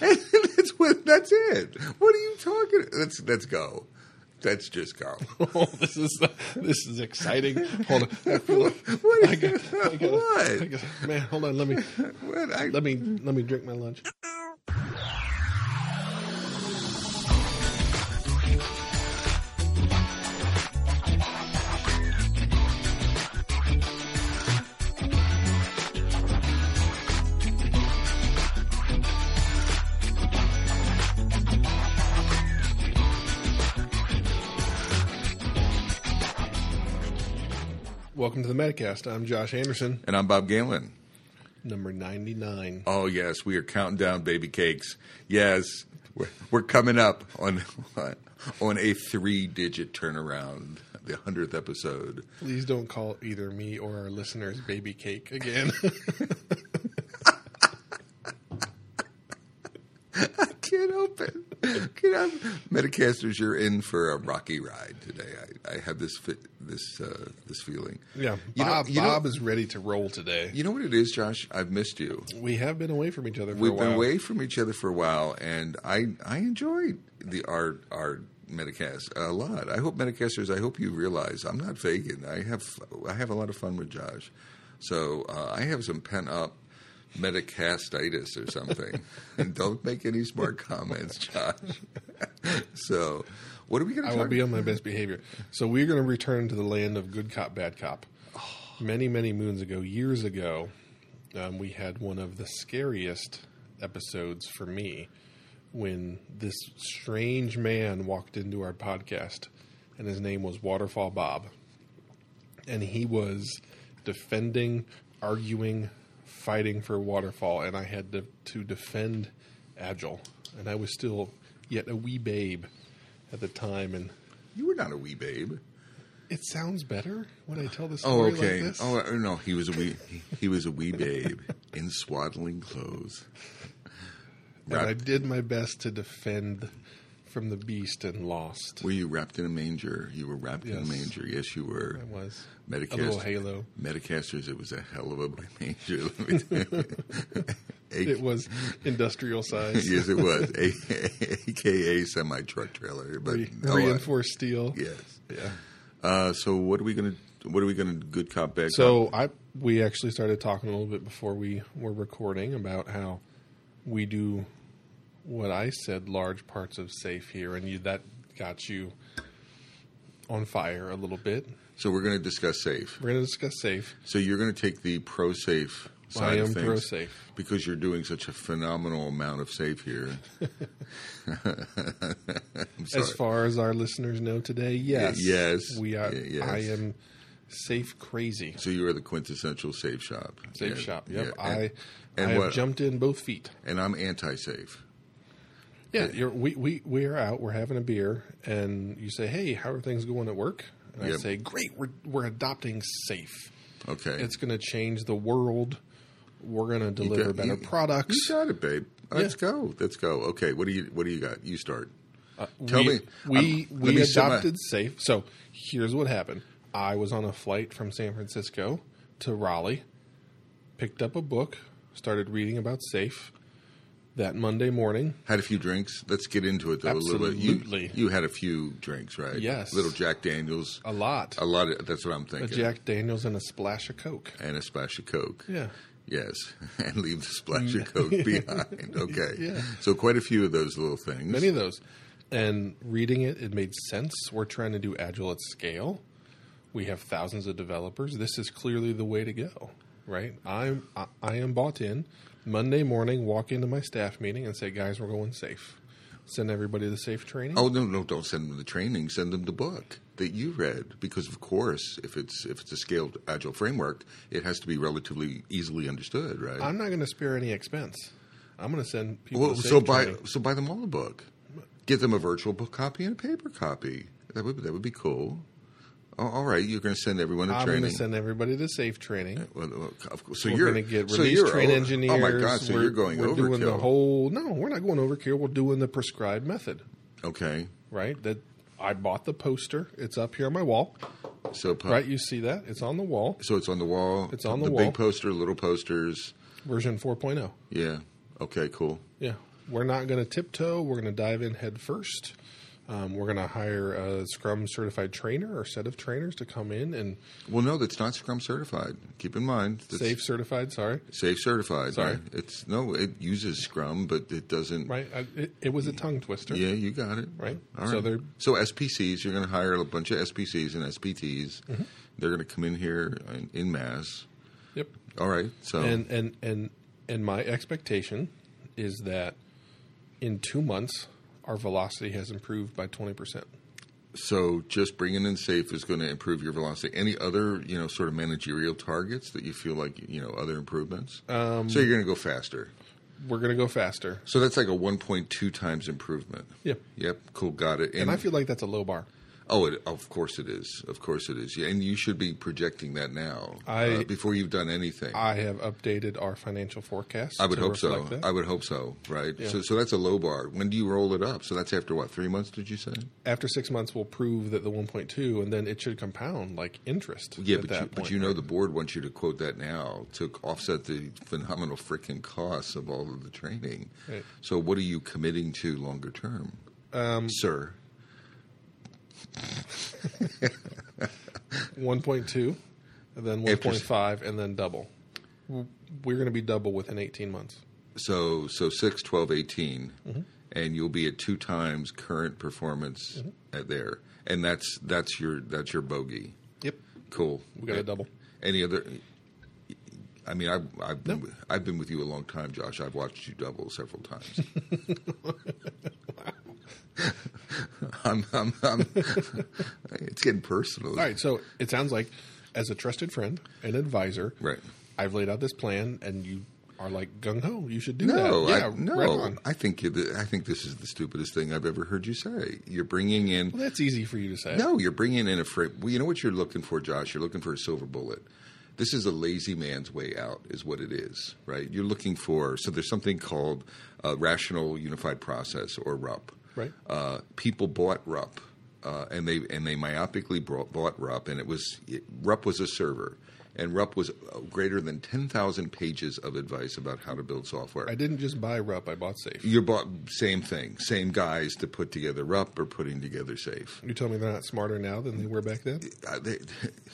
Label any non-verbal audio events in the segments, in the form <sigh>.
<laughs> that's what. That's it. What are you talking? Let's let's go. Let's just go. <laughs> Oh, this is this is exciting. Hold on, I feel like, What? I got, I got, <laughs> What? I got, man, hold on. Let me What? I, let me let me drink my lunch. Welcome to the Metacast. I'm Josh Anderson, and I'm Bob Galen. number ninety nine. Oh yes, we are counting down baby cakes. Yes, we're, we're coming up on <laughs> on a three digit turnaround. The hundredth episode. Please don't call either me or our listeners baby cake again. <laughs> Help it. Can I, <laughs> Metacasters, you're in for a rocky ride today. I, I have this fi- this uh, this feeling. yeah, You know- Bob. you know- is ready to roll today. You know what it is, Josh? I've missed you. We have been away from each other for a while. We've been away from each other for a while, and I I enjoyed the our our Metacast a lot. I hope Metacasters. I hope you realize I'm not faking. I have I have a lot of fun with Josh. So uh, I have some pent up metacastitis or something. <laughs> and don't make any smart comments, Josh. <laughs> so what are we going to I will be on my best behavior. So we're going to return to the land of good cop, bad cop. Many, many moons ago, years ago, um, we had one of the scariest episodes for me when this strange man walked into our podcast, and his name was Waterfall Bob, and he was defending, arguing, fighting for Waterfall, and I had to, to defend Agile, and I was still yet a wee babe at the time, and You were not a wee babe. it sounds better when I tell the Oh, story okay. like this. oh, uh, no, he was a wee. He, he was a wee babe in swaddling clothes. and I did my best to defend from the beast and lost. Were you wrapped in a manger? You were wrapped in a manger. Yes, you were. I was Metacast- a little halo. Metacasters, it was a hell of a <laughs> manger. let me tell you. A- It was industrial size, yes, it was. A- AKA semi truck trailer. But Re- uh, reinforced steel. yes. Yeah. Uh, so what are we gonna? What are we gonna? Good cop, bad So cop. I we actually started talking a little bit before we were recording about how we do what I said large parts of safe here, and you that got you on fire a little bit. So we're gonna discuss safe. We're going to discuss safe. So you're gonna take the pro safe side I of am things pro safe. because you're doing such a phenomenal amount of safe here. <laughs> As far as our listeners know today, yes, yes. we are. Y- yes. I am safe crazy. So you are the quintessential safe shop. Safe Yeah, shop. Yep. yeah. And, I and I have what- jumped in both feet. and I'm anti-safe. Yeah, you're, we we we are out. We're having a beer, and you say, "Hey, how are things going at work?" And I say, "Great. We're we're adopting safe. Okay. It's going to change the world. We're going to deliver got- better you- products." You got it, babe. Let's go. Let's go. Okay. What do you What do you got? You start. Tell Uh, we, me. We I'm- we set my- adopted safe. So here's what happened. I was on a flight from San Francisco to Raleigh, picked up a book, started reading about safe. That Monday morning, Had a few drinks. Let's get into it though a little bit. You, you had a few drinks, right? Yes. Little Jack Daniels. a lot. A lot of that's what I'm A thinking. Jack Daniels and a splash of Coke. and a splash of Coke. Yeah. Yes, <laughs> and leave the splash of <laughs> Coke behind. <laughs> Okay. Yeah. So quite a few of those little things. Many of those. And reading it, it made sense. We're trying to do agile at scale. We have thousands of developers. This is clearly the way to go, right? I'm I, I am bought in. Monday morning, walk into my staff meeting and say, "Guys, we're going safe." Send everybody the safe training. Oh no, no! Don't send them the training. Send them the book that you read, because of course, if it's if it's a scaled agile framework, it has to be relatively easily understood, right? I'm not going to spare any expense. I'm going to send people. well, the safe so buy training. so buy them all a book. Get them a virtual book copy and a paper copy. That would that would be cool. Oh, all right, you're going to send everyone a I'm training. going to send everybody to safe training. Uh, well, well, of course. So We're you're going to get so release train over- engineers. Oh my god! So we're, you're going we're overkill. doing the whole. No, we're not going overkill. We're doing the prescribed method. okay. right? That I bought the poster. It's up here on my wall, So right? You see that? It's on the wall. So it's on the wall. It's on the the wall. big poster, little posters. Version 4.0. Yeah. Okay. Cool. Yeah. we're not going to tiptoe. We're going to dive in head first. Um, we're going to hire a Scrum certified trainer or set of trainers to come in and Well, no, that's not Scrum certified. Keep in mind, safe certified. Sorry, safe certified. Sorry. right? It's no, it uses Scrum, but it doesn't. right? I, it, it was a tongue twister. Yeah, you got it. Right. All So they're- so SPCs. You're going to hire a bunch of SPCs and SPTs. Mm-hmm. They're going to come in here in, in mass. Yep. All right. So And and and and my expectation is that in two months our velocity has improved by twenty percent. so just bringing in safe is going to improve your velocity. Any other you know sort of managerial targets that you feel like you know other improvements? Um, so you're going to go faster. We're going to go faster, So that's like a 1.2 times improvement. Yep. Yep. Cool. Got it. and I feel like that's a low bar. Oh, it, of course it is. Of course it is. Yeah, and you should be projecting that now I- uh, before you've done anything. I have updated our financial forecast. I would hope so. that. I would hope so. Right. Yeah. So, so that's a low bar. When do you roll it up? So that's after what? Three months? Did you say? After six months, we'll prove that the 1.2, and then it should compound like interest. Yeah, but you, but you know right? the board wants you to quote that now to offset the phenomenal freaking costs of all of the training. Right. So what are you committing to longer term, um, sir? <laughs> 1.2, and then 1.5, and then double. We're going to be double within 18 months. So so 6, 12, 18, Mm-hmm. and you'll be at two times current performance Mm-hmm. at there, and that's that's your that's your bogey. Yep, Cool. we got a double. Any other? I mean, I've I've been, with, I've been with you a long time, Josh. I've watched you double several times. <laughs> <laughs> I'm, I'm, I'm, <laughs> it's getting personal. All right, so it sounds like, as a trusted friend and advisor, Right. I've laid out this plan, and you are like gung ho. You should do No, that. Yeah, I, no. right. I think I think this is the stupidest thing I've ever heard you say. You're bringing in Well, that's easy for you to say. No, you're bringing in a frame. Well, you know what you're looking for, Josh? You're looking for a silver bullet. This is a lazy man's way out, is what it is, right? You're looking for, so there's something called uh, Rational Unified Process, or RUP. Right. Uh, people bought RUP, uh, and they and they myopically brought, bought RUP, and it was it, RUP was a server, and RUP was uh, greater than 10,000 pages of advice about how to build software. I didn't just buy RUP, I bought Safe. you bought same thing, same guys to put together RUP or putting together Safe. You tell me they're not smarter now than they were back then? uh, they,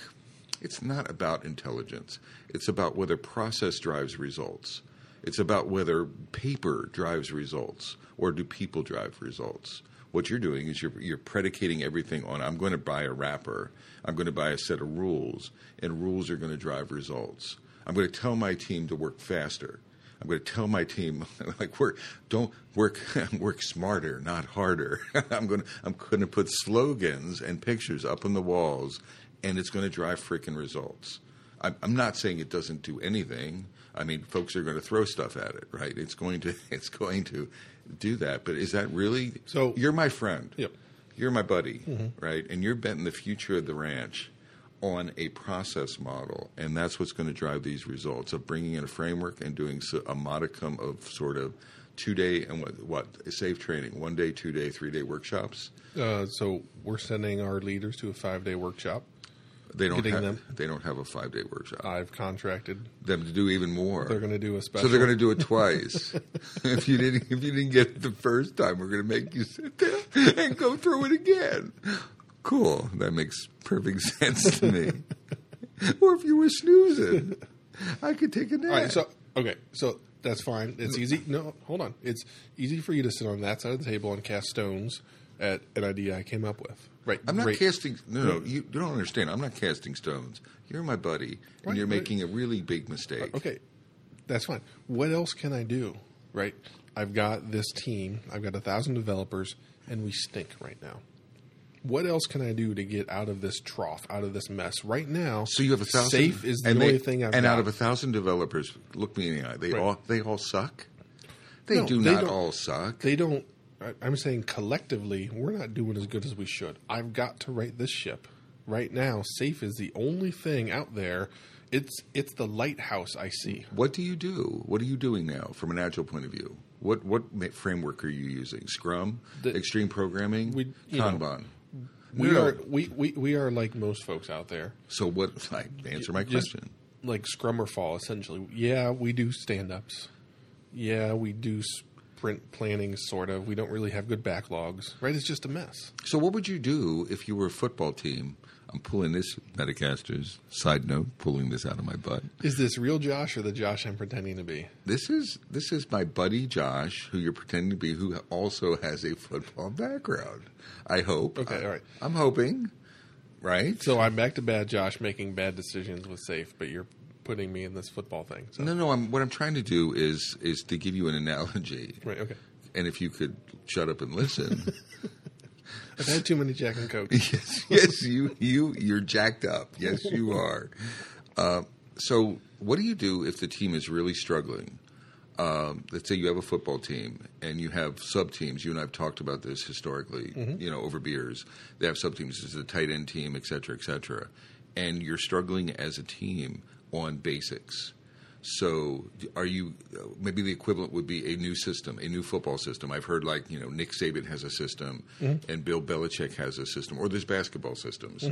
<laughs> it's not about intelligence. It's about whether process drives results. It's about whether paper drives results or do people drive results. What you're doing is you're, you're predicating everything on I'm going to buy a wrapper, I'm going to buy a set of rules, and rules are going to drive results. I'm going to tell my team to work faster. I'm going to tell my team <laughs> like work don't work <laughs> work smarter, not harder. <laughs> I'm going to I'm going to put slogans and pictures up on the walls, and it's going to drive freaking results. I'm, I'm not saying it doesn't do anything. I mean, folks are going to throw stuff at it, right? It's going to it's going to do that. But is that really? So- you're my friend. Yep. You're my buddy, right? And you're betting the future of the ranch on a process model, and that's what's going to drive these results of bringing in a framework and doing a modicum of sort of two day and what, what safe training, one day, two day, three day workshops. Uh, so we're sending our leaders to a five day workshop. They don't have them. they don't have a five day workshop. I've contracted. them to do even more. They're going to do a special. so they're going to do it twice. <laughs> if you didn't if you didn't get it the first time, we're going to make you sit there and go through it again. Cool. That makes perfect <laughs> sense to me. or if you were snoozing, I could take a nap. All right, so okay, so that's fine. It's easy. No, hold on. It's easy for you to sit on that side of the table and cast stones at an idea I came up with. Right. I'm not great. casting. No, no, you, you don't understand. I'm not casting stones. You're my buddy, and Right, you're making a really big mistake. Uh, okay, that's fine. What else can I do? Right. I've got this team. I've got a thousand developers, and we stink right now. What else can I do to get out of this trough, out of this mess? Right now, So you have a thousand. safe is the only they- thing I've And got. out of a thousand developers, look me in the eye. They Right. all they all suck. They No, do they don't- all suck. they don't. I- I'm saying collectively, we're not doing as good as we should. I've got to right this ship right now. Safe is the only thing out there. It's it's the lighthouse I see. What do you do? What are you doing now from an agile point of view? What what framework are you using? Scrum, The- Extreme Programming, We- you know, Kanban. We No. are we, we, we are like most folks out there. So what? I answer my Just question. like scrum or fall, essentially. Yeah, we do stand ups. Yeah, we do sprint planning, sort of. We don't really have good backlogs, right? It's just a mess. So, what would you do if you were a football team? I'm pulling this Metacasters side note, pulling this out of my butt. Is this real Josh or the Josh I'm pretending to be? This is this is my buddy Josh, who you're pretending to be, who also has a football background. I hope. Okay, I, all right. I'm hoping. Right. So I'm back to bad Josh making bad decisions with safe, but you're putting me in this football thing. So. No, no. I'm, what I'm trying to do is is to give you an analogy, Right, okay. and if you could shut up and listen. <laughs> I've had too many Jack and Coke. <laughs> yes, yes, you you you're jacked up. Yes, you are. Uh, so, what do you do if the team is really struggling? Um, let's say you have a football team and you have sub teams. You and I've talked about this historically, you know, over beers. They have sub teams. There's a tight end team, et cetera, et cetera. And you're struggling as a team on basics. So, are you maybe the equivalent would be a new system, a new football system? I've heard like you know Nick Saban has a system, and Bill Belichick has a system, or there's basketball systems.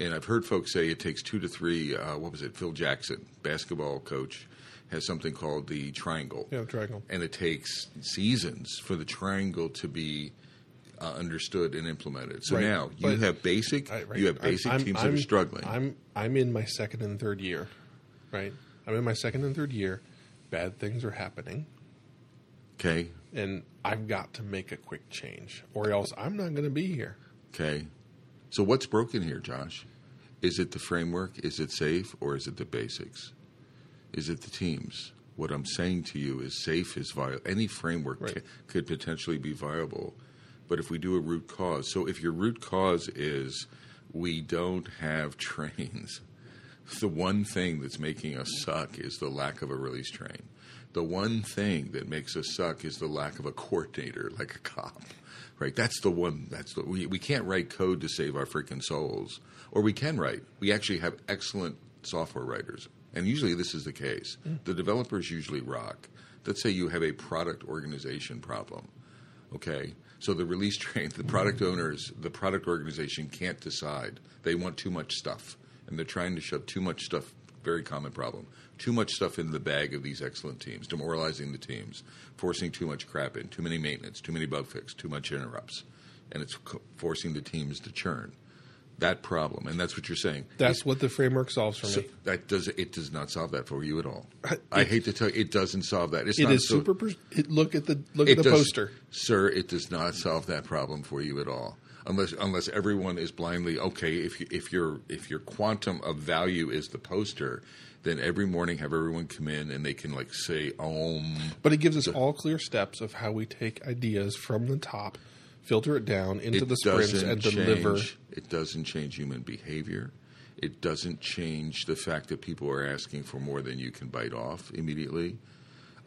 And I've heard folks say it takes two to three. Uh, what was it? Phil Jackson, basketball coach, has something called the triangle. Yeah, triangle. And it takes seasons for the triangle to be uh, understood and implemented. So Right, now you but- have basic, Right, right. you have basic I'm- teams that I'm- are struggling. I'm I'm in my second and third year, right? I'm in my second and third year. Bad things are happening, okay, and I've got to make a quick change, or else I'm not going to be here. Okay. So what's broken here, Josh? Is it the framework? Is it safe? Or is it the basics? Is it the teams? What I'm saying to you is safe is viable. Any framework Right. ca- could potentially be viable. But if we do a root cause, so if your root cause is we don't have <laughs> trains, the one thing that's making us suck is the lack of a release train. The one thing that makes us suck is the lack of a coordinator, like a cop. Right? That's the one. That's the we we can't write code to save our freaking souls, or we can write. We actually have excellent software writers, and usually this is the case. Hmm. The developers usually rock. Let's say you have a product organization problem. Okay, so the release <laughs> train, the product owners, the product organization can't decide. They want too much stuff, and they're trying to shove too much stuff. Very common problem. Too much stuff in the bag of these excellent teams, demoralizing the teams, forcing too much crap in, too many maintenance, too many bug fix, too much interrupts, and it's co- forcing the teams to churn. That problem, and that's what you're saying. That's what the framework solves for So me. that does it does not solve that for you at all. I- I hate to tell you, it doesn't solve that. It's It not is so- super. Pers- it, look at the look at the does- poster. sir. It does not solve that problem for you at all, unless unless everyone is blindly okay. If you, if your if your quantum of value is the poster, then every morning have everyone come in and they can like say om. But it gives us all clear steps of how we take ideas from the top, filter it down into it the sprints, and change, deliver. It doesn't change human behavior. It doesn't change the fact that people are asking for more than you can bite off immediately.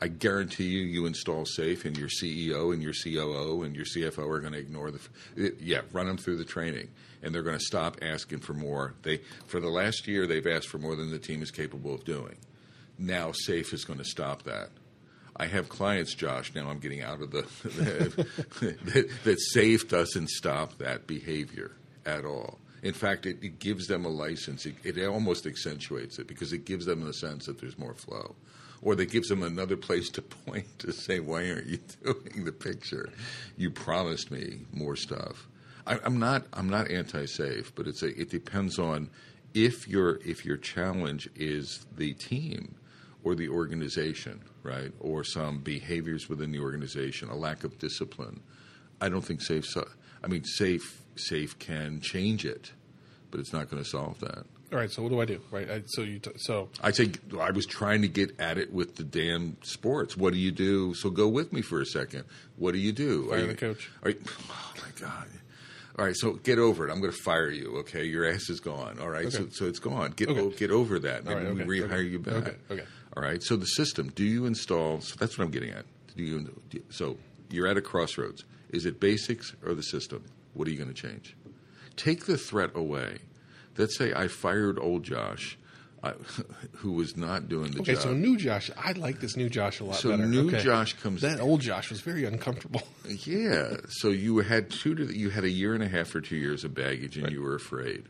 I guarantee you, you install safe, and your CEO and your COO and your CFO are going to ignore the. It, yeah, run them through the training, and they're going to stop asking for more. They for the last year they've asked for more than the team is capable of doing. Now, safe is going to stop that. I have clients, Josh. Now I'm getting out of the <laughs> that, that safe doesn't stop that behavior at all. In fact, it, it gives them a license. It, it almost accentuates it because it gives them the sense that there's more flow, or that gives them another place to <laughs> point to say, "Why aren't you <laughs> doing the picture? You promised me more stuff." I, I'm not. I'm not anti-safe, but it's a, it depends on if your if your challenge is the team or the organization, right, or some behaviors within the organization, a lack of discipline. I don't think safe. I mean, safe safe can change it, but it's not going to solve that. All right. So what do I do? Right. I, so you. T- so I say I was trying to get at it with the damn sports. What do you do? So go with me for a second. What do you do? Fire Are the you- coach. Are you, oh my god! All right, so get over it. I'm going to fire you. Okay, your ass is gone. All right, so Okay. so it's gone. Get Okay. o- get over that. Maybe right, okay, we rehire you back. Okay. All right. So the system. Do you install? So that's what I'm getting at. Do you? So you're at a crossroads. Is it basics or the system? What are you going to change? Take the threat away. Let's say I fired old Josh, I, <laughs> who was not doing the okay. job. Okay, so new Josh. I like this new Josh a lot So better. new Okay. Josh comes- in. That old Josh was very uncomfortable. <laughs> Yeah. So you had two to you had a year and a half or two years of baggage, and you were afraid.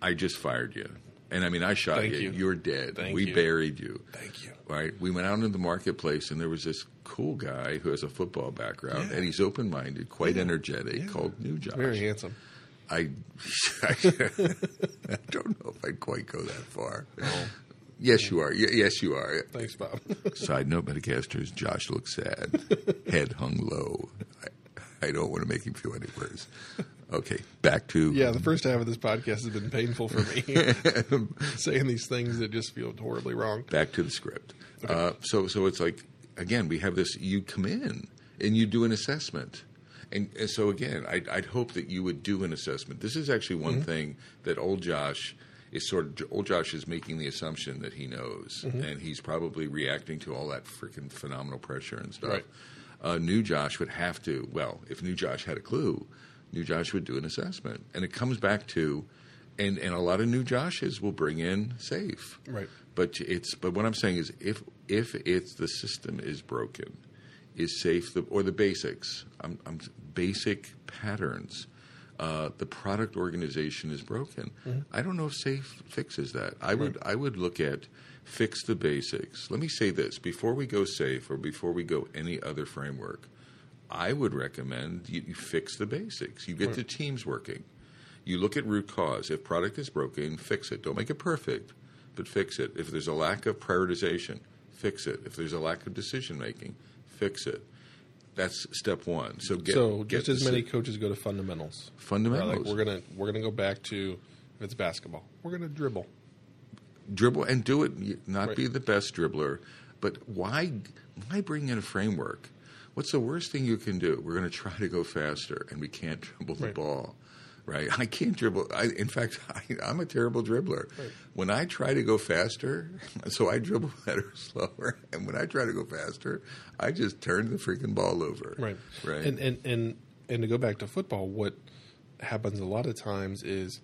I just fired you. And I mean, I shot Thank you. you. You're dead. Thank we you. buried you. Thank you. Right? We went out into the marketplace, and there was this cool guy who has a football background, Yeah. and he's open minded, quite energetic, called New Josh. Very handsome. I, <laughs> I, don't know if I'd quite go that far. Yes, you are. Y- yes, you are. Thanks, Bob. <laughs> Side note, Metacasters, Josh looks sad. <laughs> Head hung low. I, I don't want to make him feel any worse. Okay, back to yeah, the first half of this podcast has been painful for me. Saying these things that just feel horribly wrong. back to the script. Uh, so, so it's like again, we have this. You come in and you do an assessment, and, and so again, I'd, I'd hope that you would do an assessment. This is actually one thing that old Josh is sort of. Old Josh is making the assumption that he knows, and he's probably reacting to all that freaking phenomenal pressure and stuff. Right. Uh, new Josh would have to. Well, if new Josh had a clue, new Josh would do an assessment, and it comes back to. And, and a lot of new Joshes will bring in safe, Right. but it's but what I'm saying is if if it's the system is broken, is safe the, or the basics. I'm, I'm basic patterns. Uh, the product organization is broken. I don't know if safe fixes that. I would I would look at fix the basics. Let me say this before we go safe or before we go any other framework. I would recommend you, you fix the basics. You get the teams working. You look at root cause. If product is broken, fix it. Don't make it perfect, but fix it. If there's a lack of prioritization, fix it. If there's a lack of decision making, fix it. That's step one. So get so get just as many coaches go to fundamentals. fundamentals. Like we're gonna we're gonna go back to if it's basketball, we're gonna dribble. dribble and do it. Not Right. be the best dribbler, but why? Why bring in a framework? What's the worst thing you can do? We're going to try to go faster, and we can't <laughs> dribble the Right. ball. Right? I can't dribble. I, in fact, <laughs> I, I'm a terrible dribbler. When I try to go faster, <laughs> so I dribble <laughs> better slower, and when I try to go faster, I just turn the freaking ball over. Right. Right. And and and and to go back to football, what happens a lot of times is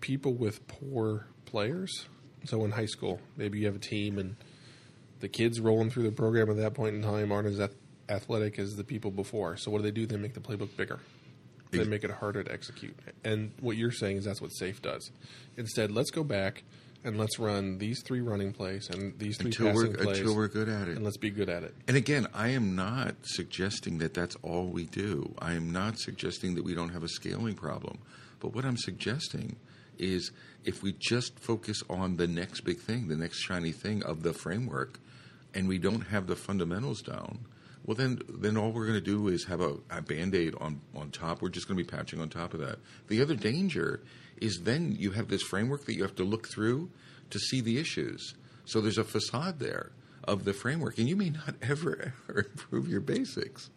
people with poor players. So in high school, maybe you have a team and the kids rolling through the program at that point in time aren't as athletic as the people before. So what do they do? They make the playbook bigger. They make it harder to execute. And what you're saying is that's what safe does. Instead, let's go back and let's run these three running plays and these three until passing we're plays, until we're good at it. and let's be good at it. And again, I am not suggesting that that's all we do. I am not suggesting that we don't have a scaling problem. But what I'm suggesting is if we just focus on the next big thing, the next shiny thing of the framework, and we don't have the fundamentals down, well, then, then all we're going to do is have a, a band aid on, on top. We're just going to be patching on top of that. The other danger is then you have this framework that you have to look through to see the issues. So there's a facade there of the framework, and you may not <laughs> ever, ever improve your basics.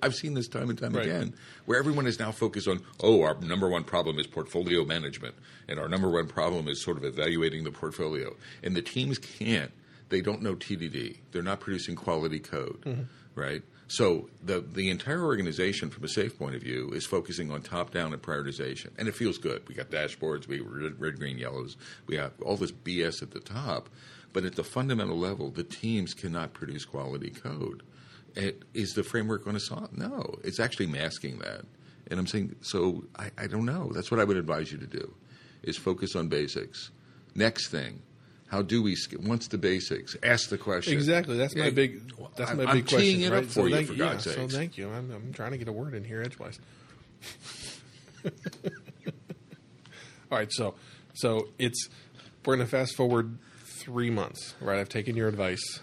I've seen this time and time Right. again, where everyone is now focused on, oh, our number one problem is portfolio management, and our number one problem is sort of evaluating the portfolio. And the teams can't; they don't know TDD. They're not producing quality code, mm-hmm. Right? So the the entire organization, from a safe point of view, is focusing on top down and prioritization, and it feels good. We got dashboards, we red, red, green, yellows, we have all this BS at the top, but at the fundamental level, the teams cannot produce quality code. It, is the framework going to solve? No, it's actually masking that. And I'm saying, so I, I don't know. That's what I would advise you to do, is focus on basics. Next thing, how do we sk- once the basics? Ask the question. Exactly. That's my big. That's I'm- my I'm big teeing question. it right? up for you, thank, for yeah, God's So thank you. I'm, I'm trying to get a word in here edgewise. <laughs> All right. So so it's we're going to fast forward three months. Right. I've taken your advice.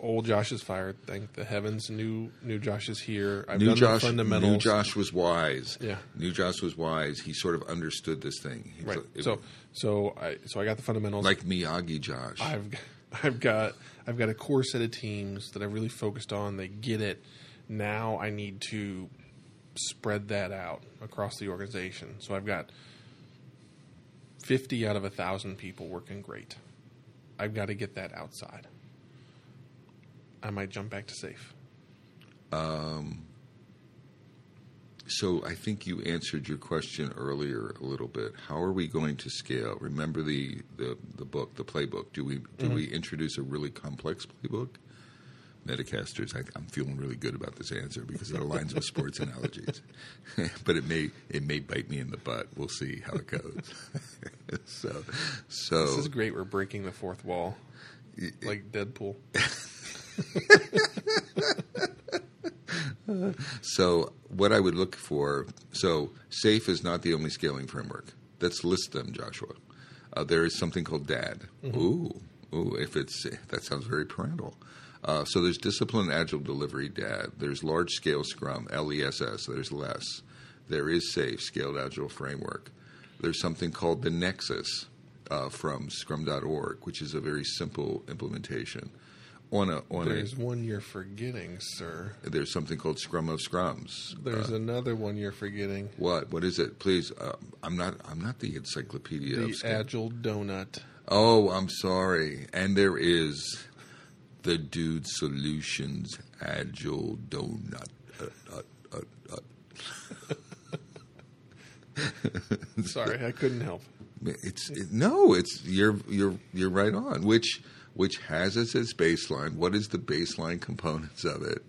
Old Josh is fired. Thank the heavens. New new Josh is here. I've New done Josh, the fundamentals. new Josh was wise. Yeah. New Josh was wise. He sort of understood this thing. He's Right. a- So so I so I got the fundamentals. like Miyagi Josh. I've <laughs> I've got I've got a core set of teams that I've really focused on. They get it. Now I need to spread that out across the organization. So I've got fifty out of a thousand people working great. I've got to get that outside. I might jump back to safe. So I think you answered your question earlier a little bit. How are we going to scale? Remember the the, the book, the playbook. Do we do Mm-hmm. we introduce a really complex playbook, Metacasters, I, I'm feeling really good about this answer because it aligns with sports analogies. <laughs> but it may it may bite me in the butt. We'll see how it goes. <laughs> so, so This is great. We're breaking the fourth wall, like Deadpool. <laughs> <laughs> So what I would look for, so SAFE is not the only scaling framework. Let's list them, Joshua. Uh, there is something called DAD. Ooh, ooh, if it's that sounds very parental. Uh, so there's discipline agile delivery DAD. There's large scale Scrum LESS. There's less. There is SAFE scaled agile framework. There's something called the Nexus uh, from Scrum.org, which is a very simple implementation. On a on There's a one you're forgetting, sir. there's something called Scrum of Scrums. There's another one you're forgetting. What? What is it? Please, uh, I'm not. I'm not the encyclopedia. The Agile Donut. oh, I'm sorry. And there is the Dude Solutions Agile Donut. Uh, uh, uh, uh. <laughs> Sorry, I couldn't help. It's it, no. It's you're you're you're right on. Which which has as its baseline. What is the baseline components of it?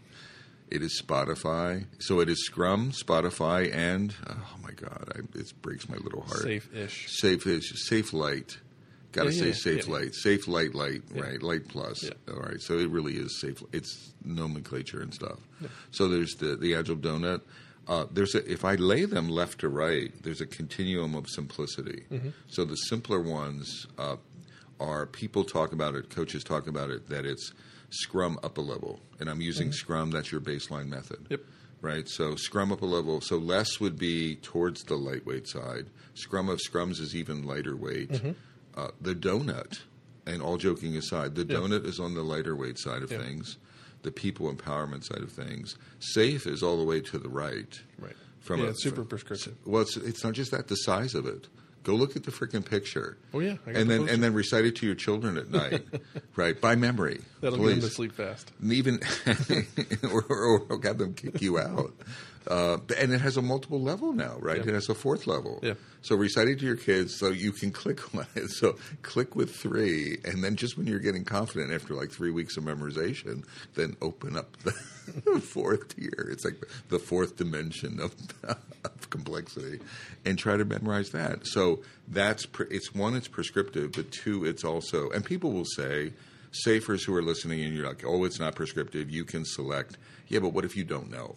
It is Spotify. So it is Scrum, Spotify, and oh my god, I, it breaks my little heart. Safe-ish. Safe is safe light. Got to Yeah, say yeah, safe yeah. light, safe light, light, right? Light plus. All right. So it really is safe. It's nomenclature and stuff. So there's the the agile donut. Uh, there's a, if I lay them left to right, there's a continuum of simplicity. Mm-hmm. So the simpler ones uh, are people talk about it, coaches talk about it that it's Scrum up a level, and I'm using Scrum. That's your baseline method Mm-hmm. Yep. right? So Scrum up a level. So less would be towards the lightweight side. Scrum of Scrums is even lighter weight. Mm-hmm. Uh, the donut, and all joking aside, the Yeah. donut is on the lighter weight side of Yeah. things. The people empowerment side of things. Safe is all the way to the right. Right. From yeah, a, it's super prescriptive. Well, it's, it's not just that; the size of it. Go look at the freaking picture. Oh, yeah, I got and the then and then recite it to your children at night, <laughs> right? By memory. That'll please get them to sleep fast. and even <laughs> or, or, or have them kick you out. Uh, and it has a multiple level now, right? Yeah. It has a fourth level. Yeah. So recite it to your kids so you can <laughs> click on it. So click with three, and then just when you're getting confident after like three weeks of memorization, then open up the <laughs> fourth tier. It's like the fourth dimension of, <laughs> of complexity, and try to memorize that. So that's pre- it's one, it's prescriptive, but two, it's also and people will say safers who are listening and you're like, oh, it's not prescriptive. You can select. Yeah, but what if you don't know?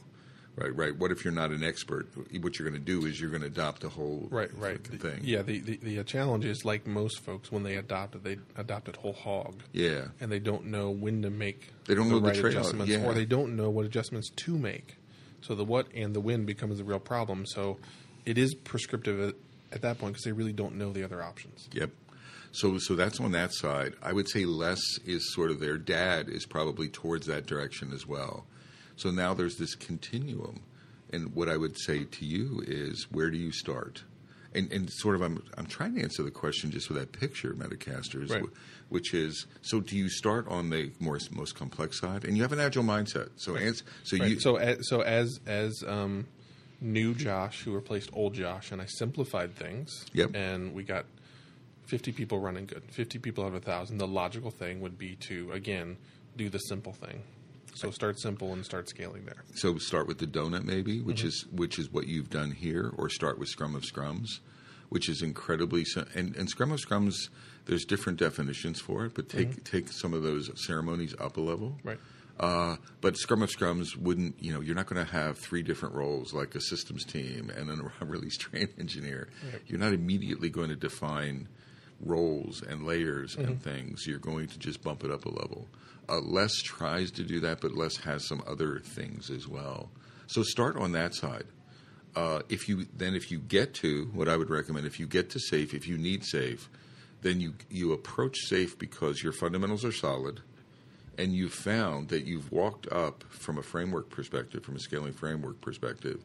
Right, right. What if you're not an expert? What you're going to do is you're going to adopt a whole Right, right. thing. Yeah, the, the, the uh, challenge is like most folks, when they adopt it, they adopt it whole hog. Yeah. And they don't know when to make They don't know the right trade-off, adjustments, yeah. or they don't know what adjustments to make. So the what and the when becomes a real problem. So it is prescriptive at, at that point because they really don't know the other options. Yep. So so that's on that side. I would say less is sort of their dad is probably towards that direction as well. So now there's this continuum. And what I would say to you is where do you start? And, and sort of, I'm I'm trying to answer the question just with that picture, Metacasters, Right. wh- which is so. Do you start on the more most complex side, and you have an agile mindset? So, ans- so Right. you so as, so as as um, new Josh who replaced old Josh, and I simplified things. Yep. And we got fifty people running good. Fifty people out of a thousand. The logical thing would be to again do the simple thing. So start simple and start scaling there. So start with the donut, maybe, which Mm-hmm. is which is what you've done here, or start with Scrum of Scrums, which is incredibly and, and Scrum of Scrums. There's different definitions for it, but take take some of those ceremonies up a level. Mm-hmm. Right. Uh, but Scrum of Scrums wouldn't, you know, you're not going to have three different roles like a systems team and then <laughs> a release train engineer. Right. You're not immediately going to define roles and layers Mm-hmm. and things. You're going to just bump it up a level. Uh, LeSS tries to do that, but LeSS has some other things as well. So start on that side. Uh, if you then if you get to what I would recommend, if you get to safe, if you need safe, then you you approach safe because your fundamentals are solid, and you've found that you've walked up from a framework perspective, from a scaling framework perspective,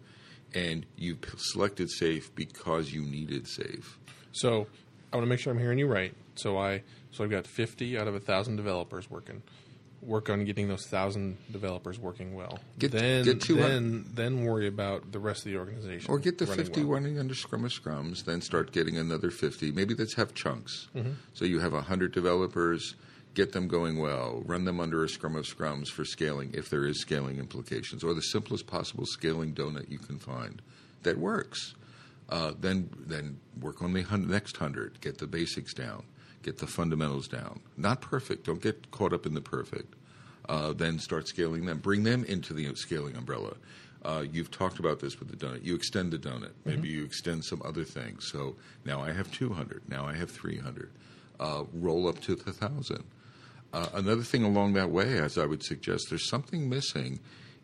and you've selected safe because you needed safe. So I want to make sure I'm hearing you right. So I so I've got 50 out of a thousand developers working. Work on getting those thousand developers working well. Get- then get 200 then then worry about the rest of the organization. Or get the running 50 well. running under Scrum of Scrums, then start getting another 50. Maybe let's have chunks. Mm-hmm. So you have 100 developers, get them going well, run them under a scrum of scrums for scaling if there is scaling implications, or the simplest possible scaling donut you can find that works. Uh, then then work on the hun- next hundred. Get the basics down. Get the fundamentals down. Not perfect. Don't get caught up in the perfect. Uh, then start scaling them. Bring them into the scaling umbrella. Uh, you've talked about this with the donut. You extend the donut. Maybe you extend some other things. So now I have 200. Now I have 300. Uh, roll up to the 1,000. Uh, another thing along that way, as I would suggest, there's something missing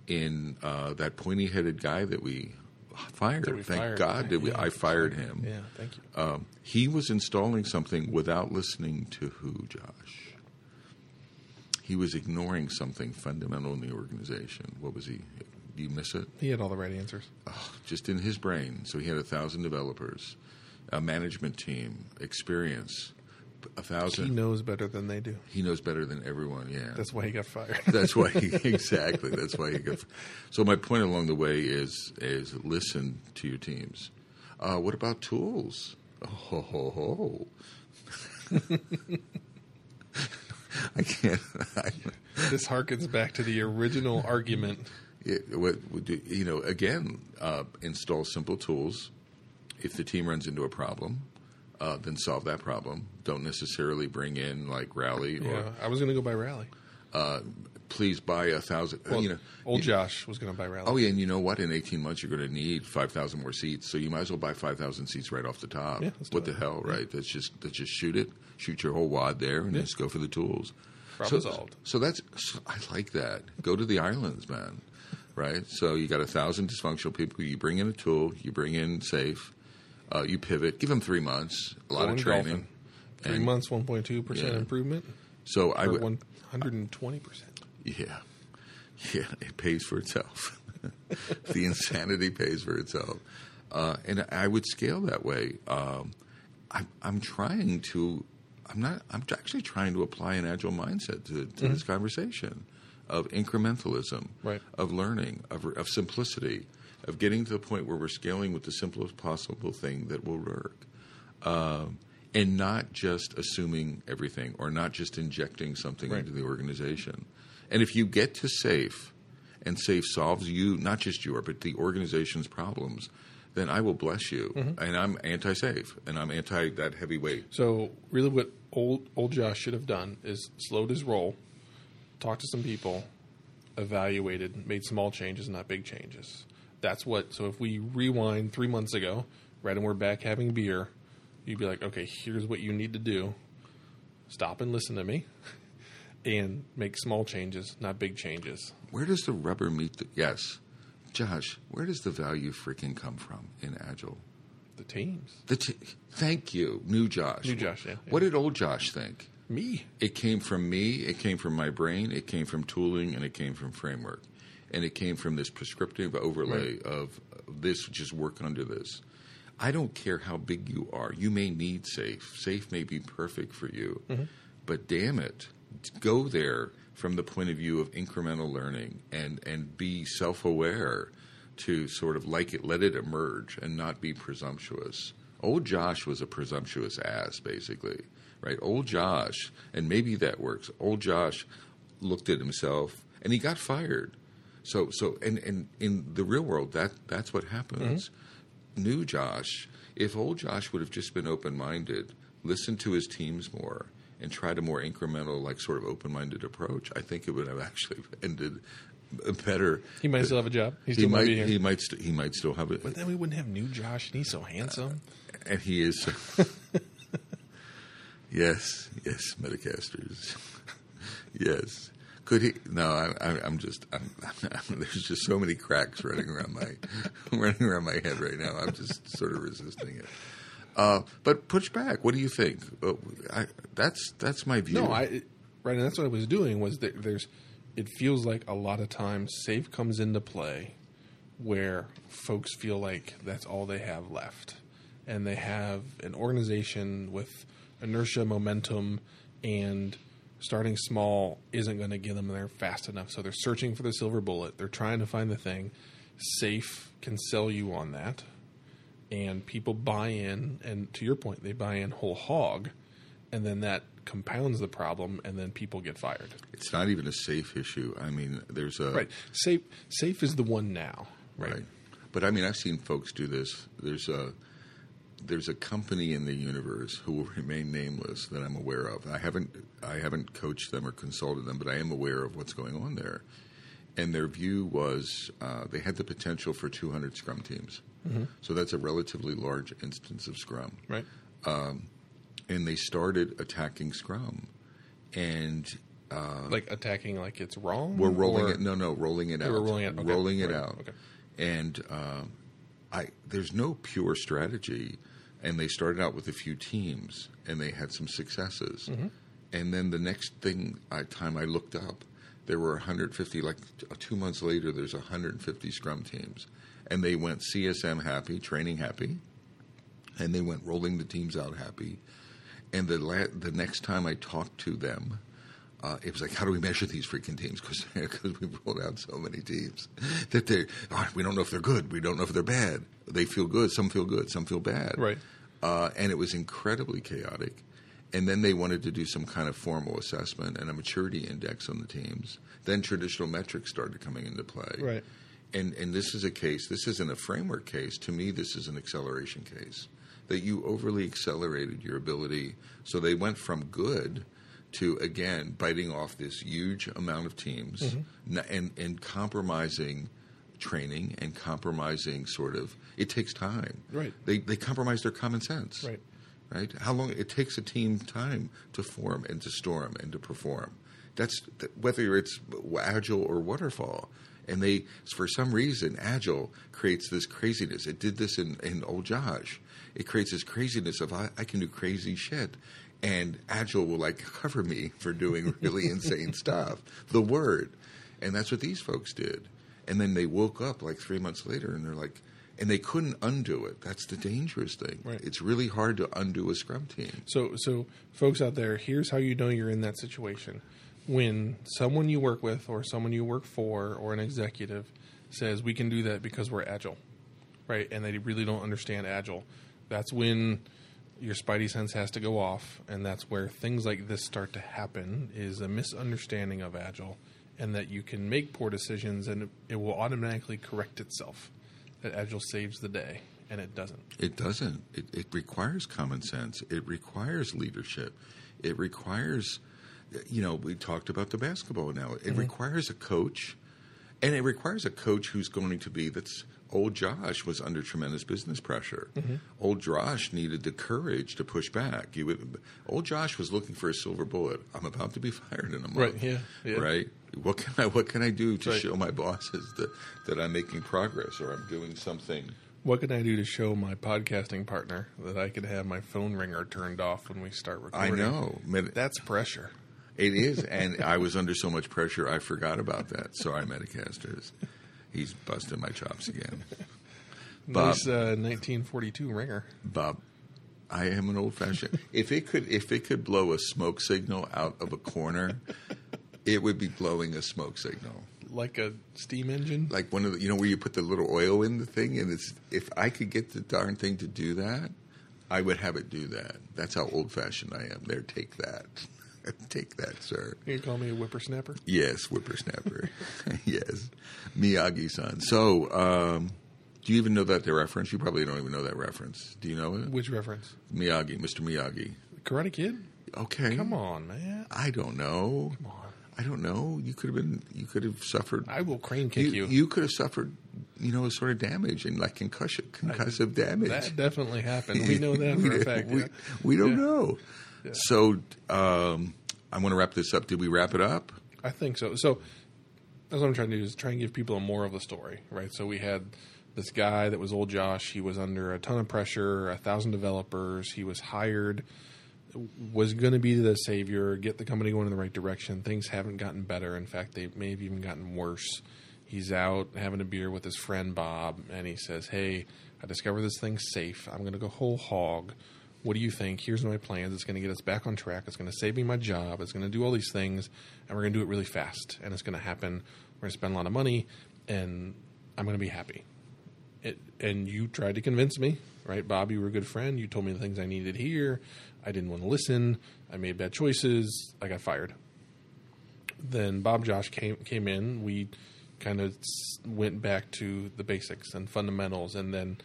in uh, that pointy headed guy that we fired. Thank fired. God that we, Yeah. I fired him. Yeah, thank you. Um, he was installing something without listening to who, Josh? He was ignoring something fundamental in the organization. What was he? Do you miss it? He had all the right answers. Just in his brain. So he had a thousand developers, a management team, experience, a thousand. He knows better than they do. He knows better than everyone. Yeah, That's why he got fired. <laughs> that's why he <laughs> exactly. That's why he got. Fired. So my point along the way is is listen to your teams. Uh, what about tools? Oh, ho, ho, ho. I can't. I, this harkens back to the original argument. it, what, you know, again, uh, install simple tools. If the team runs into a problem, uh, then solve that problem. Don't necessarily bring in like Rally or Yeah, I was going to go by Rally. uh, please buy a thousand. Well, you know, old you- Josh was going to buy Rally. Oh yeah, and you know what? In eighteen months, you're going to need five thousand more seats. So you might as well buy five thousand seats right off the top. Yeah, what the hell, right? Let's just let's just shoot it, shoot your whole wad there, and just go for the tools. Problem so, solved. so that's so I like that. Go to the islands, man. Right. So you got a thousand dysfunctional people. You bring in a tool. You bring in safe. Uh, you pivot. Give them three months. A lot Go of training. golfing. Three And months, 1.2% Yeah. improvement. So I would. 120%. Yeah. <laughs> Yeah, it pays for itself. <laughs> the insanity pays for itself. Uh, and I would scale that way. Um, I, I'm trying to, I'm not, I'm actually trying to apply an agile mindset to, to this conversation of incrementalism, Right. of learning, of, of simplicity, of getting to the point where we're scaling with the simplest possible thing that will work um, and not just assuming everything or not just injecting something Right. into the organization. And if you get to SAFE and SAFE solves you, not just your, but the organization's problems, then I will bless you. And I'm anti SAFE and I'm anti that heavyweight. So, really, what old, old Josh should have done is slowed his roll, talked to some people, evaluated, made small changes, not big changes. That's what. So, if we rewind three months ago, right, and we're back having beer, you'd be like, okay, here's what you need to do. Stop and listen to me, <laughs> and make small changes, not big changes. Where does the rubber meet the. Yes. Josh, where does the value freaking come from in Agile? The teams, The t- thank you, new Josh. New Josh, yeah. What did old Josh think? me, It came from me, it came from my brain, it came from tooling, and it came from framework. And it came from this prescriptive overlay of uh, this, just work under this. I don't care how big you are. You may need safe. Safe may be perfect for you. But damn it, go there from the point of view of incremental learning and, and be self aware to sort of like it, let it emerge and not be presumptuous. Old Josh was a presumptuous ass, basically, right? Old Josh, and maybe that works. Old Josh looked at himself and he got fired. So, so, and, and in the real world, that that's what happens. Mm-hmm. New Josh, if old Josh would have just been open minded, listened to his teams more, and tried a more incremental, like sort of open minded approach, I think it would have actually <laughs> ended better. he might still have a job. He He might, might, be here. he might, st- he might still have it, but then we wouldn't have new Josh, and he's so handsome. Uh, and he is. <laughs> yes, yes, Metacasters. <laughs> yes. Could he? No, I, I'm just. I'm, I'm, <laughs> there's just so many cracks running around my <laughs> running around my head right now. I'm just sort of resisting it. Uh, but push back. What do you think? Uh, I, that's that's my view. No, I right, and that's what I was doing. Was that there's, it feels like a lot of times safe comes into play, where folks feel like that's all they have left, and they have an organization with inertia, momentum, and starting small isn't going to get them there fast enough. So they're searching for the silver bullet. They're trying to find the thing. Safe can sell you on that, and people buy in. And to your point, they buy in whole hog and then that compounds the problem, and then people get fired. It's not even a safe issue. I mean, there's a Right. Safe safe is the one now. Right. right. But I mean, I've seen folks do this. There's a there's a company in the universe who will remain nameless that I'm aware of. I haven't I haven't coached them or consulted them, but I am aware of what's going on there. And their view was uh, they had the potential for 200 Scrum teams. So that's a relatively large instance of Scrum. Right. And they started attacking Scrum, and like attacking like it's wrong. We're rolling it. No, no, rolling it They out. were rolling it- okay, Rolling it right, out. okay. And um, I there's no pure strategy. And they started out with a few teams, and they had some successes. Mm-hmm. And then the next thing I, time I looked up, there were 150. Like t- two months later, there's 150 Scrum teams, and they went CSM happy, training happy, and they went rolling the teams out happy. And the la- the next time I talked to them, uh, it was like, how do we measure these freaking teams? Because <laughs> we've rolled out so many teams that they oh, we don't know if they're good, we don't know if they're bad. They feel good, some feel good, some feel bad. Right. Uh, and it was incredibly chaotic. And then they wanted to do some kind of formal assessment and a maturity index on the teams. Then traditional metrics started coming into play. Right. And and this is a case. This isn't a framework case. To me, this is an acceleration case. That you overly accelerated your ability. So they went from good to again biting off this huge amount of teams Mm-hmm. and and compromising training and compromising sort of it takes time. Right. They they compromise their common sense. Right. Right. How long it takes a team time to form and to storm and to perform. That's whether it's agile or waterfall. And they, for some reason, agile creates this craziness. It did this in, in old Josh. It creates this craziness of I, I can do crazy shit, and agile will like cover me for doing really insane <laughs> stuff. The word, and that's what these folks did. And then they woke up like three months later, and they're like, and they couldn't undo it. That's the dangerous thing. Right. It's really hard to undo a scrum team. So, so folks out there, here's how you know you're in that situation. When someone you work with, or someone you work for, or an executive says, "We can do that because we're agile," right? And they really don't understand agile. That's when your spidey sense has to go off, and that's where things like this start to happen. Is a misunderstanding of agile, and that you can make poor decisions, and it, it will automatically correct itself. That agile saves the day, and it doesn't. It doesn't. It, it requires common sense. It requires leadership. It requires, you know, we talked about the basketball now. It mm-hmm. requires a coach, and it requires a coach who's going to be that's. Old Josh was under tremendous business pressure. Mm-hmm. Old Josh needed the courage to push back. You would, old Josh was looking for a silver bullet. I'm about to be fired in a month. Right, yeah, yeah. Right. What can I What can I do to Right. show my bosses that that I'm making progress or I'm doing something? What can I do to show my podcasting partner that I could have my phone ringer turned off when we start recording? I know. That's pressure. It is, and I was under so much pressure, I forgot about that. Sorry, Metacasters. He's busting my chops again. <laughs> Bob. Nice uh, 1942 ringer. Bob, I am an old fashioned. if it could, if it could blow a smoke signal out of a corner, it would be blowing a smoke signal. Like a steam engine? Like one of the, you know, where you put the little oil in the thing, and it's if I could get the darn thing to do that, I would have it do that. That's how old fashioned I am. There, take that, <laughs> take that, sir. You call me a whippersnapper? Yes, whippersnapper. <laughs> yes, Miyagi-san. So, um, do you even know that the reference? You probably don't even know that reference. Do you know it? Which reference? Miyagi, Mr. Miyagi. Karate Kid? Okay. Come on, man. I don't know. Come on. I don't know. You could have been. You could have suffered. I will crane kick you. you. could have suffered. You know, a sort of damage and like concussion, concussive damage. that definitely happened. <laughs> We know that we, for a fact. we, yeah. we don't Yeah. know. So, um, I want to wrap this up. Did we wrap it up? I think so. So that's what I'm trying to do is try and give people a moral of the story, right? So we had this guy that was old Josh. He was under a ton of pressure, a thousand developers. He was hired, was going to be the savior, get the company going in the right direction. Things haven't gotten better. In fact, they may have even gotten worse. He's out having a beer with his friend Bob, and he says, "Hey, I discovered this thing's SAFe. I'm going to go whole hog." What do you think? Here's my plans. It's going to get us back on track. It's going to save me my job. It's going to do all these things, and we're going to do it really fast. And it's going to happen. We're going to spend a lot of money, and I'm going to be happy. it, and you tried to convince me, right, Bob? You were a good friend. You told me the things I needed here. I didn't want to listen. I made bad choices. I got fired. Then Bob Josh came came in. We kind of went back to the basics and fundamentals, and then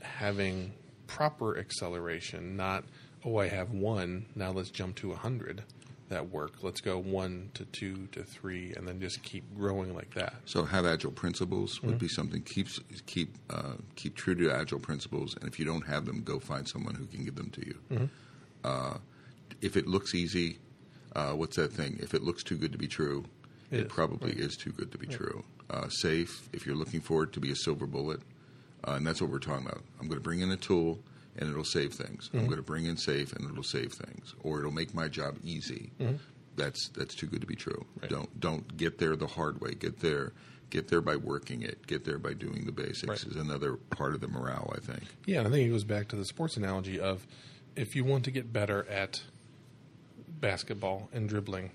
having proper acceleration, not oh I have one now let's jump to a hundred that work. Let's go one to two to three, and then just keep growing like that. So have agile principles would be something keep keep uh, keep true to agile principles, and if you don't have them, go find someone who can give them to you. Uh, if it looks easy, uh, what's that thing? If it looks too good to be true, It it, is, probably is too good to be true. Uh, SAFe, if you're looking for it to be a silver bullet, uh, and that's what we're talking about. I'm going to bring in a tool and it'll save things. I'm going to bring in SAFe and it'll save things, or it'll make my job easy. That's that's too good to be true. Right. Don't don't get there the hard way. Get there get there by working it. Get there by doing the basics. Right. Is another part of the morale. I think. Yeah, and I think it goes back to the sports analogy of if you want to get better at basketball and dribbling,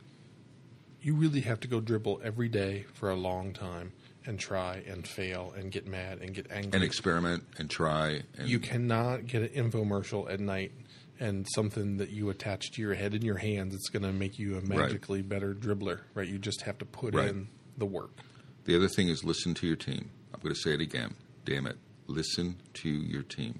you really have to go dribble every day for a long time and try and fail and get mad and get angry. And experiment and try. And you cannot get an infomercial at night and something that you attach to your head and your hands it's going to make you a magically better dribbler, right? You just have to put Right. in the work. The other thing is listen to your team. I'm going to say it again. Damn it. Listen to your team.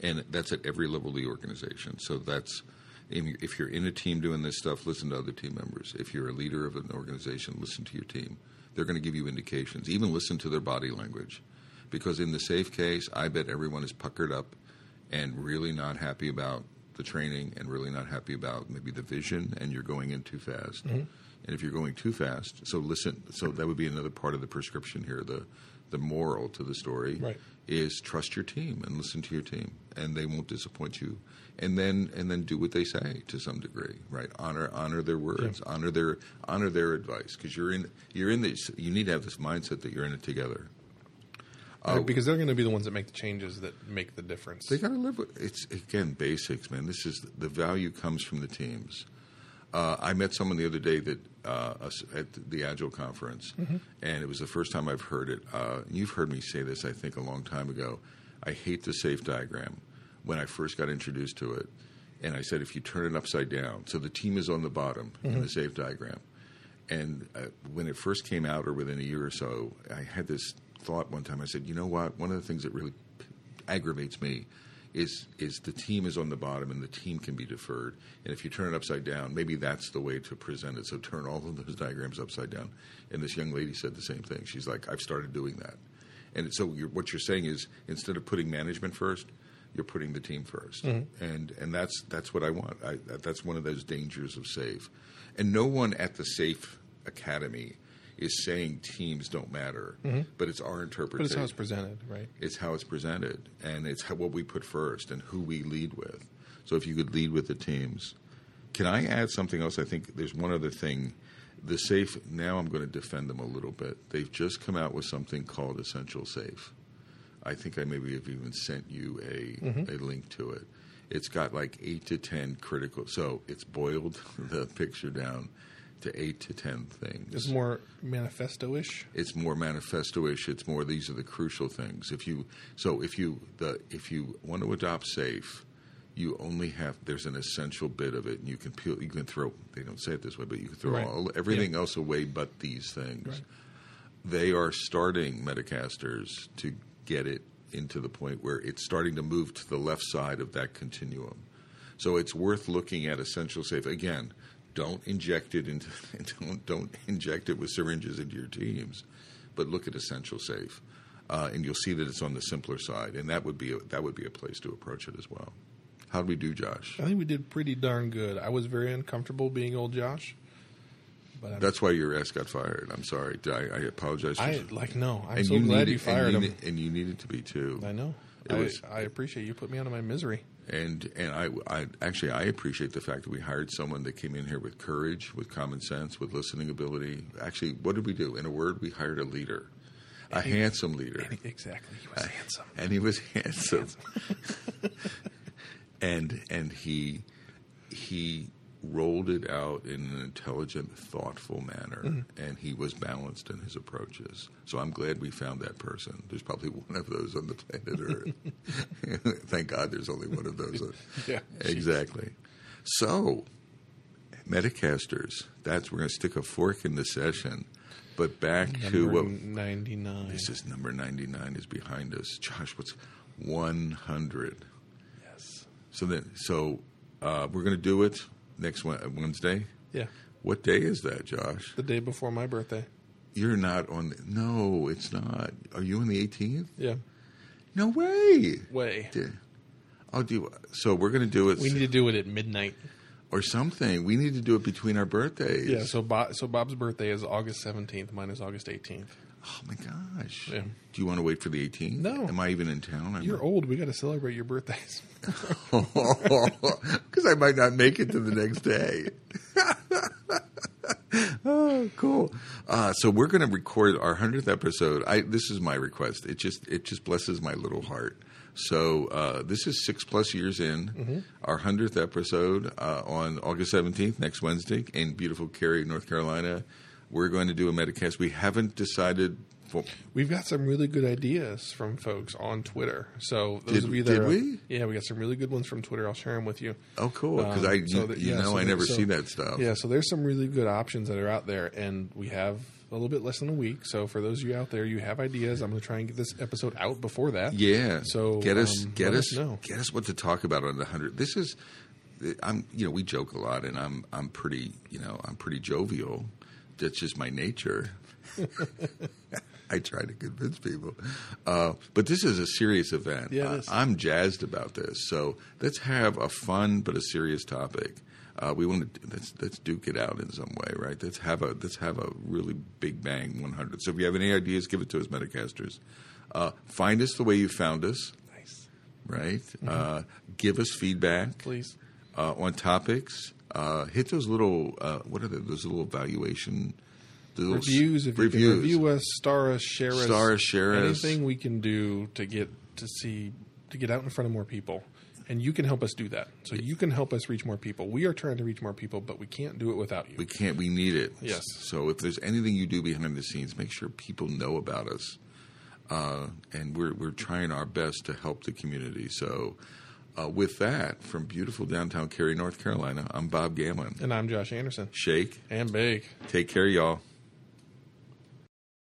And that's at every level of the organization. So that's if you're in a team doing this stuff, listen to other team members. If you're a leader of an organization, listen to your team. They're going to give you indications. Even listen to their body language. Because in the SAFe case, I bet everyone is puckered up and really not happy about the training and really not happy about maybe the vision and you're going in too fast. Mm-hmm. And if you're going too fast, so listen, so that would be another part of the prescription here. The the moral to the story Right. is trust your team and listen to your team and they won't disappoint you. And then and then do what they say to some degree, right? Honor honor their words, honor their honor their advice because you're in you're in this you need to have this mindset that you're in it together. Right? Because they're going to be the ones that make the changes that make the difference. They got to live with it's again basics, man. This is the value comes from the teams. Uh, I met someone the other day that uh, at the Agile conference, and it was the first time I've heard it. Uh, you've heard me say this, I think, a long time ago. I hate the SAFe diagram. When I first got introduced to it, and I said, if you turn it upside down, so the team is on the bottom in the SAFe diagram. And uh, when it first came out, or within a year or so, I had this thought one time. I said, you know what? One of the things that really aggravates me is is the team is on the bottom and the team can be deferred. And if you turn it upside down, maybe that's the way to present it. So turn all of those diagrams upside down. And this young lady said the same thing. She's like, I've started doing that. And so you're, what you're saying is instead of putting management first, you're putting the team 1st mm-hmm. and and that's that's what I want. I, that's one of those dangers of SAFe. And no one at the SAFe academy is saying teams don't matter, mm-hmm. but it's our interpretation. but it's how it's presented, right? it's how it's presented and it's how, what we put first and who we lead with. So if you could lead with the teams. Can I add something else? I think there's one other thing. The SAFe, now I'm going to defend them a little bit. They've just come out with something called Essential SAFe. I think I maybe have even sent you a, mm-hmm. a link to it. It's got like eight to 10 critical, so it's boiled <laughs> the picture down to eight to 10 things It's more manifesto-ish. it's more manifesto-ish. It's more these are the crucial things. If you so if you the if you want to adopt SAFe, you only have there's an essential bit of it, and you can peel. You can throw. They don't say it this way, but you can throw Right. all, everything else away but these things. Right. They are starting Metacasters to get it into the point where it's starting to move to the left side of that continuum. So it's worth looking at essential SAFe again. Don't inject it into <laughs> don't don't inject it with syringes into your teams, but look at essential SAFe, uh, and you'll see that it's on the simpler side, and that would be a, that would be a place to approach it as well. How do we do, Josh? I think we did pretty darn good. I was very uncomfortable being old Josh, but I'm, That's why your ass got fired. I'm sorry. I, I apologize. For, I like no. I'm and so glad needed- you fired and him. needed- and you needed to be too. I know. I, was- I appreciate you put me out of my misery. And and I, I actually I appreciate the fact that we hired someone that came in here with courage, with common sense, with listening ability. Actually, what did we do? In a word, we hired a leader, a handsome leader, Exactly. He was handsome. and he was handsome. <laughs> and and he he rolled it out in an intelligent, thoughtful manner, and he was balanced in his approaches. So I'm glad we found that person. There's probably one of those on the planet Earth. <laughs> Thank God there's only one of those. <laughs> Yeah. exactly. So, Metacasters, that's we're going to stick a fork in the session. But back to what 99. this is number 99 is behind us. Josh, what's 100? yes. So then, so uh, we're going to do it next Wednesday. Yeah. What day is that, Josh? The day before my birthday. You're not on. The, no, it's not. Are you on the 18th? Yeah. No way. Way. I'll do. So we're going to do it, We need to do it at midnight. or something. We need to do it between our birthdays. Yeah. So Bob, so Bob's birthday is August 17th. Mine is August 18th. Oh my gosh. Yeah. Do you want to wait for the 18th? No. Am I even in town? I'm You're old. We got to celebrate your birthdays. <laughs> <laughs> because I might not make it to the next day. <laughs> oh, cool. Uh, so we're going to record our hundredth episode. I this is my request. It just it just blesses my little heart. So uh, this is six plus years in our hundredth episode uh, on August seventeenth, next Wednesday, in beautiful Cary, North Carolina. We're going to do a Metacast. We haven't decided. For, We've got some really good ideas from folks on Twitter. So those Did- of you that did are, we? Yeah, we got some really good ones from Twitter. I'll share them with you. oh, cool! Because Um, I, you, so that- you yeah, know, so I never so- see that stuff. Yeah, so there's some really good options that are out there, and we have a little bit less than a week. So for those of you out there, you have ideas. I'm going to try and get this episode out before that. Yeah. So, get us, um, get us, us get us what to talk about on the hundred. This is, I'm, you know, we joke a lot, and I'm, I'm pretty, you know, I'm pretty jovial. That's just my nature. <laughs> I try to convince people, uh, but this is a serious event. Yeah, it is. I, am jazzed about this. So let's have a fun but a serious topic. Uh, we want to let's let's duke it out in some way, right? Let's have a let's have a really big bang 100. So if you have any ideas, give it to us, Metacasters. Uh, find us the way you found us, Nice, right? Uh, give us feedback please. uh, on topics. Uh, hit those little uh, what are they, those little evaluation the little s- Reviews. You can reviews. review us, star us, share us, Star us, share us. anything we can do to get to see to get out in front of more people. And you can help us do that. So you can help us reach more people. We are trying to reach more people, but we can't do it without you. We can't. We need it. Yes. So if there's anything you do behind the scenes, make sure people know about us. Uh, and we're we're trying our best to help the community. So. Uh, with that, from beautiful downtown Cary, North Carolina, I'm Bob Galen. and I'm Josh Anderson. Shake. And bake. Take care, y'all.